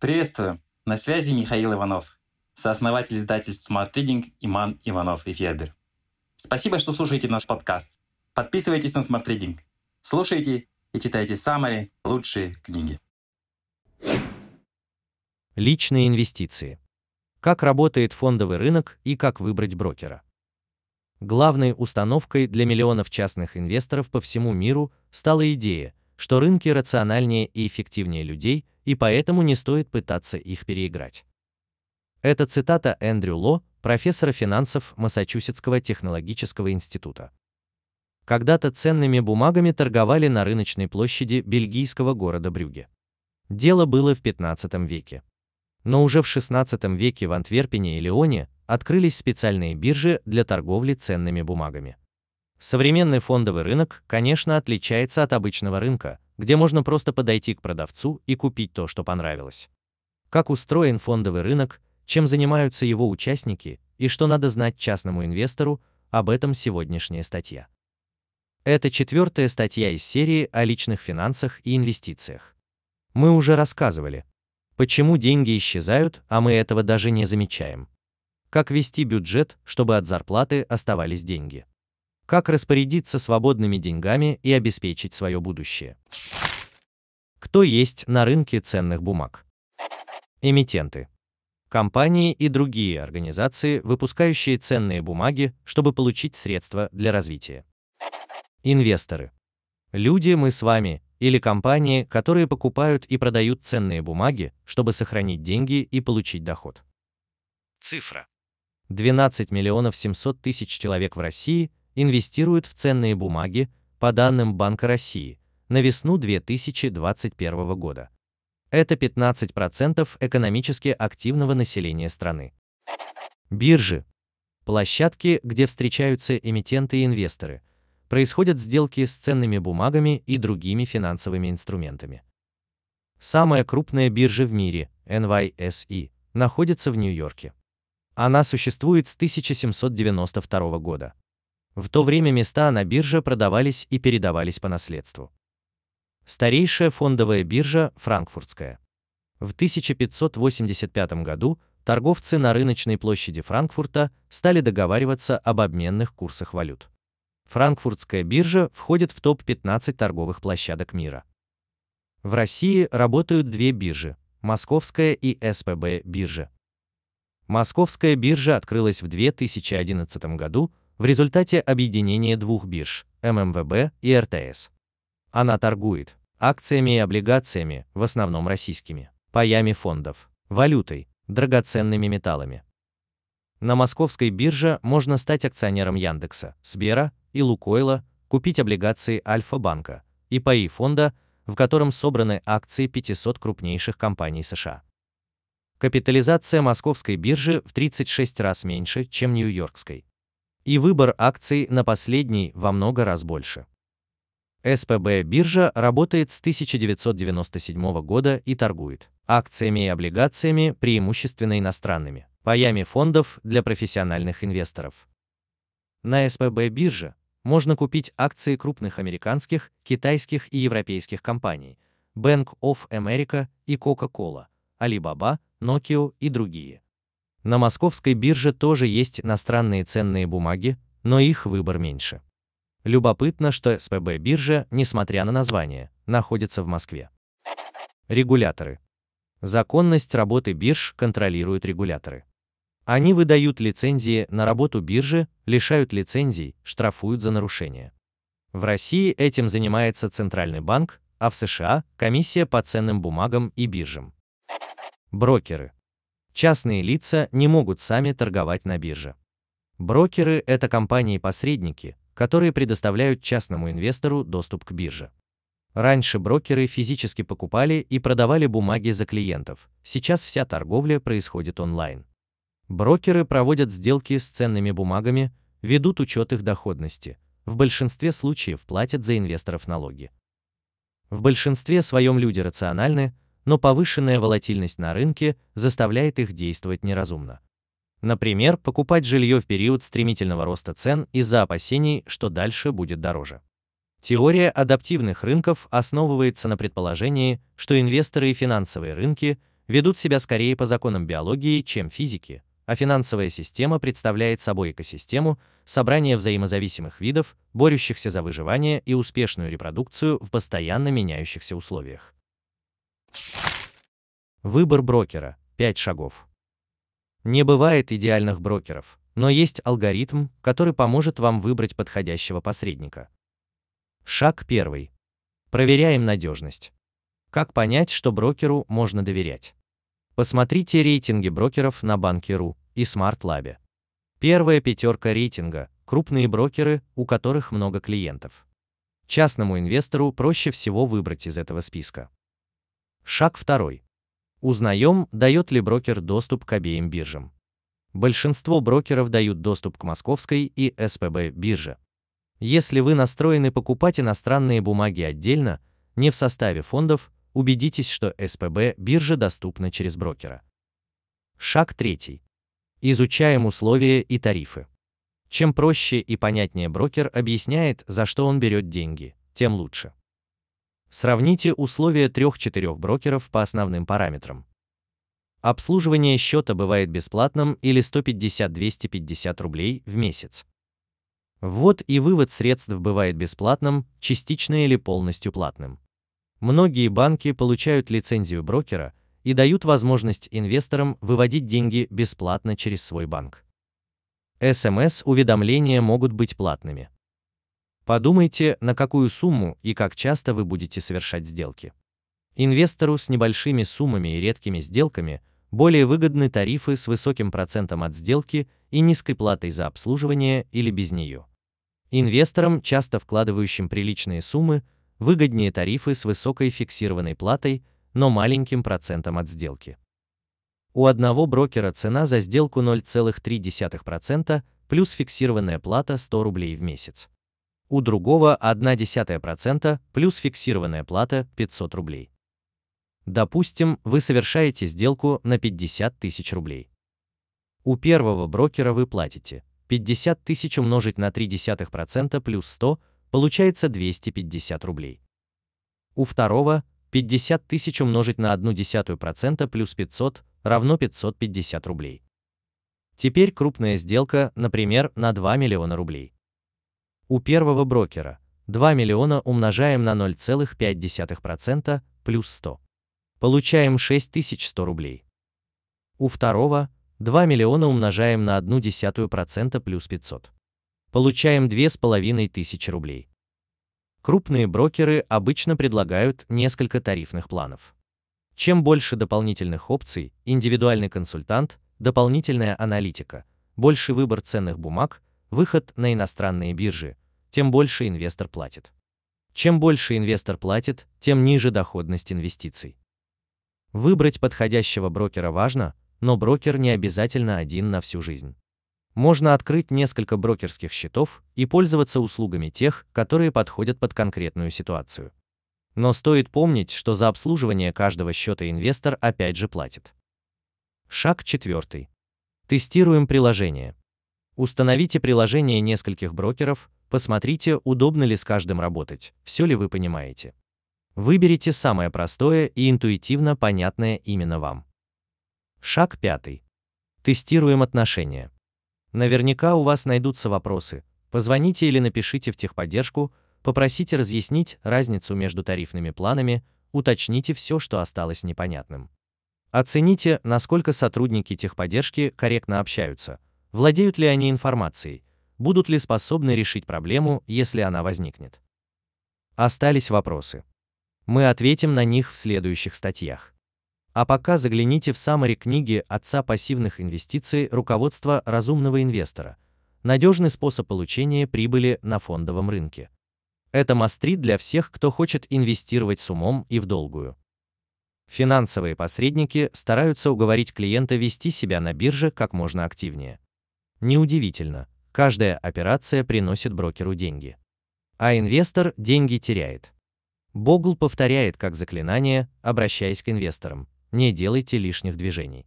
Приветствую! На связи Михаил Иванов, сооснователь издательств Smart Reading Иман Иванов и Федер. Спасибо, что слушаете наш подкаст. Подписывайтесь на Smart Reading. Слушайте и читайте самые лучшие книги. Личные инвестиции. Как работает фондовый рынок и как выбрать брокера. Главной установкой для миллионов частных инвесторов по всему миру стала идея, что рынки рациональнее и эффективнее людей, и поэтому не стоит пытаться их переиграть. Это цитата Эндрю Ло, профессора финансов Массачусетского технологического института. Когда-то ценными бумагами торговали на рыночной площади бельгийского города Брюге. Дело было в 15 веке. Но уже в 16 веке в Антверпене и Лионе открылись специальные биржи для торговли ценными бумагами. Современный фондовый рынок, конечно, отличается от обычного рынка, где можно просто подойти к продавцу и купить то, что понравилось. Как устроен фондовый рынок, чем занимаются его участники и что надо знать частному инвестору, об этом сегодняшняя статья. Это четвертая статья из серии о личных финансах и инвестициях. Мы уже рассказывали, почему деньги исчезают, а мы этого даже не замечаем. Как вести бюджет, чтобы от зарплаты оставались деньги? Как распорядиться свободными деньгами и обеспечить свое будущее? Кто есть на рынке ценных бумаг? Эмитенты. Компании и другие организации, выпускающие ценные бумаги, чтобы получить средства для развития. Инвесторы. Люди мы с вами, или компании, которые покупают и продают ценные бумаги, чтобы сохранить деньги и получить доход. Цифра. 12 миллионов 700 тысяч человек в России инвестируют в ценные бумаги, по данным Банка России, на весну 2021 года. Это 15% экономически активного населения страны. Биржи. Площадки, где встречаются эмитенты и инвесторы. Происходят сделки с ценными бумагами и другими финансовыми инструментами. Самая крупная биржа в мире, NYSE, находится в Нью-Йорке. Она существует с 1792 года. В то время места на бирже продавались и передавались по наследству. Старейшая фондовая биржа Франкфуртская. В 1585 году торговцы на рыночной площади Франкфурта стали договариваться об обменных курсах валют. Франкфуртская биржа входит в топ-15 торговых площадок мира. В России работают две биржи – Московская и СПБ биржа. Московская биржа открылась в 2011 году в результате объединения двух бирж – ММВБ и РТС. Она торгует акциями и облигациями, в основном российскими, паями фондов, валютой, драгоценными металлами. На московской бирже можно стать акционером Яндекса, Сбера и Лукойла, купить облигации Альфа-банка и паи фонда, в котором собраны акции 500 крупнейших компаний США. Капитализация московской биржи в 36 раз меньше, чем нью-йоркской. И выбор акций на последней во много раз больше. СПБ биржа работает с 1997 года и торгует акциями и облигациями, преимущественно иностранными, паями фондов для профессиональных инвесторов. На СПБ бирже можно купить акции крупных американских, китайских и европейских компаний, Bank of America и Coca-Cola, Alibaba, Nokia и другие. На московской бирже тоже есть иностранные ценные бумаги, но их выбор меньше. Любопытно, что СПБ биржа, несмотря на название, находится в Москве. Регуляторы. Законность работы бирж контролируют регуляторы. Они выдают лицензии на работу биржи, лишают лицензий, штрафуют за нарушения. В России этим занимается Центральный банк, а в США – Комиссия по ценным бумагам и биржам. Брокеры. Частные лица не могут сами торговать на бирже. Брокеры – это компании-посредники, которые предоставляют частному инвестору доступ к бирже. Раньше брокеры физически покупали и продавали бумаги за клиентов, сейчас вся торговля происходит онлайн. Брокеры проводят сделки с ценными бумагами, ведут учет их доходности, в большинстве случаев платят за инвесторов налоги. В большинстве своем люди рациональны, но повышенная волатильность на рынке заставляет их действовать неразумно. Например, покупать жилье в период стремительного роста цен из-за опасений, что дальше будет дороже. Теория адаптивных рынков основывается на предположении, что инвесторы и финансовые рынки ведут себя скорее по законам биологии, чем физики, а финансовая система представляет собой экосистему, собрание взаимозависимых видов, борющихся за выживание и успешную репродукцию в постоянно меняющихся условиях. Выбор брокера. 5 шагов. Не бывает идеальных брокеров, но есть алгоритм, который поможет вам выбрать подходящего посредника. Шаг первый. Проверяем надежность. Как понять, что брокеру можно доверять? Посмотрите рейтинги брокеров на Банке.ру и SmartLab. Первая пятерка рейтинга – крупные брокеры, у которых много клиентов. Частному инвестору проще всего выбрать из этого списка. Шаг второй. Узнаем, дает ли брокер доступ к обеим биржам. Большинство брокеров дают доступ к московской и СПБ бирже. Если вы настроены покупать иностранные бумаги отдельно, не в составе фондов, убедитесь, что СПБ биржа доступна через брокера. Шаг третий. Изучаем условия и тарифы. Чем проще и понятнее брокер объясняет, за что он берет деньги, тем лучше. Сравните условия трех-четырех брокеров по основным параметрам. Обслуживание счета бывает бесплатным или 150-250 рублей в месяц. Ввод и вывод средств бывает бесплатным, частично или полностью платным. Многие банки получают лицензию брокера и дают возможность инвесторам выводить деньги бесплатно через свой банк. СМС-уведомления могут быть платными. Подумайте, на какую сумму и как часто вы будете совершать сделки. Инвестору с небольшими суммами и редкими сделками более выгодны тарифы с высоким процентом от сделки и низкой платой за обслуживание или без нее. Инвесторам, часто вкладывающим приличные суммы, выгоднее тарифы с высокой фиксированной платой, но маленьким процентом от сделки. У одного брокера цена за сделку 0,3% плюс фиксированная плата 100 рублей в месяц у другого 0,1% плюс фиксированная плата 500 рублей. Допустим, вы совершаете сделку на 50 тысяч рублей. У первого брокера вы платите 50 тысяч умножить на 0,3% плюс 100, получается 250 рублей. У второго 50 тысяч умножить на 0,1% плюс 500 равно 550 рублей. Теперь крупная сделка, например, на 2 миллиона рублей. У первого брокера 2 миллиона умножаем на 0,5% плюс 100. Получаем 6100 рублей. У второго 2 миллиона умножаем на 0,1% плюс 500. Получаем 2500 рублей. Крупные брокеры обычно предлагают несколько тарифных планов. Чем больше дополнительных опций, индивидуальный консультант, дополнительная аналитика, больший выбор ценных бумаг, выход на иностранные биржи, тем больше инвестор платит. Чем больше инвестор платит, тем ниже доходность инвестиций. Выбрать подходящего брокера важно, но брокер не обязательно один на всю жизнь. Можно открыть несколько брокерских счетов и пользоваться услугами тех, которые подходят под конкретную ситуацию. Но стоит помнить, что за обслуживание каждого счета инвестор опять же платит. Шаг четвертый. Тестируем приложение. Установите приложение нескольких брокеров, Посмотрите, удобно ли с каждым работать, все ли вы понимаете. Выберите самое простое и интуитивно понятное именно вам. Шаг пятый. Тестируем отношения. Наверняка у вас найдутся вопросы. Позвоните или напишите в техподдержку, попросите разъяснить разницу между тарифными планами, уточните все, что осталось непонятным. Оцените, насколько сотрудники техподдержки корректно общаются, владеют ли они информацией, будут ли способны решить проблему, если она возникнет. Остались вопросы. Мы ответим на них в следующих статьях. А пока загляните в саммари книги «Отца пассивных инвестиций. Руководство разумного инвестора». Надежный способ получения прибыли на фондовом рынке. Это мастрит для всех, кто хочет инвестировать с умом и в долгую. Финансовые посредники стараются уговорить клиента вести себя на бирже как можно активнее. Неудивительно, Каждая операция приносит брокеру деньги. А инвестор деньги теряет. Богл повторяет как заклинание, обращаясь к инвесторам, не делайте лишних движений.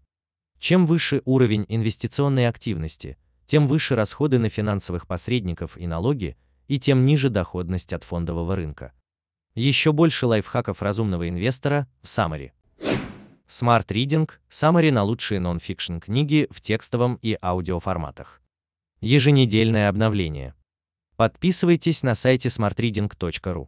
Чем выше уровень инвестиционной активности, тем выше расходы на финансовых посредников и налоги, и тем ниже доходность от фондового рынка. Еще больше лайфхаков разумного инвестора в Summary. Smart Reading – Summary на лучшие нон-фикшн книги в текстовом и аудиоформатах. Еженедельное обновление. Подписывайтесь на сайте smartreading.ru.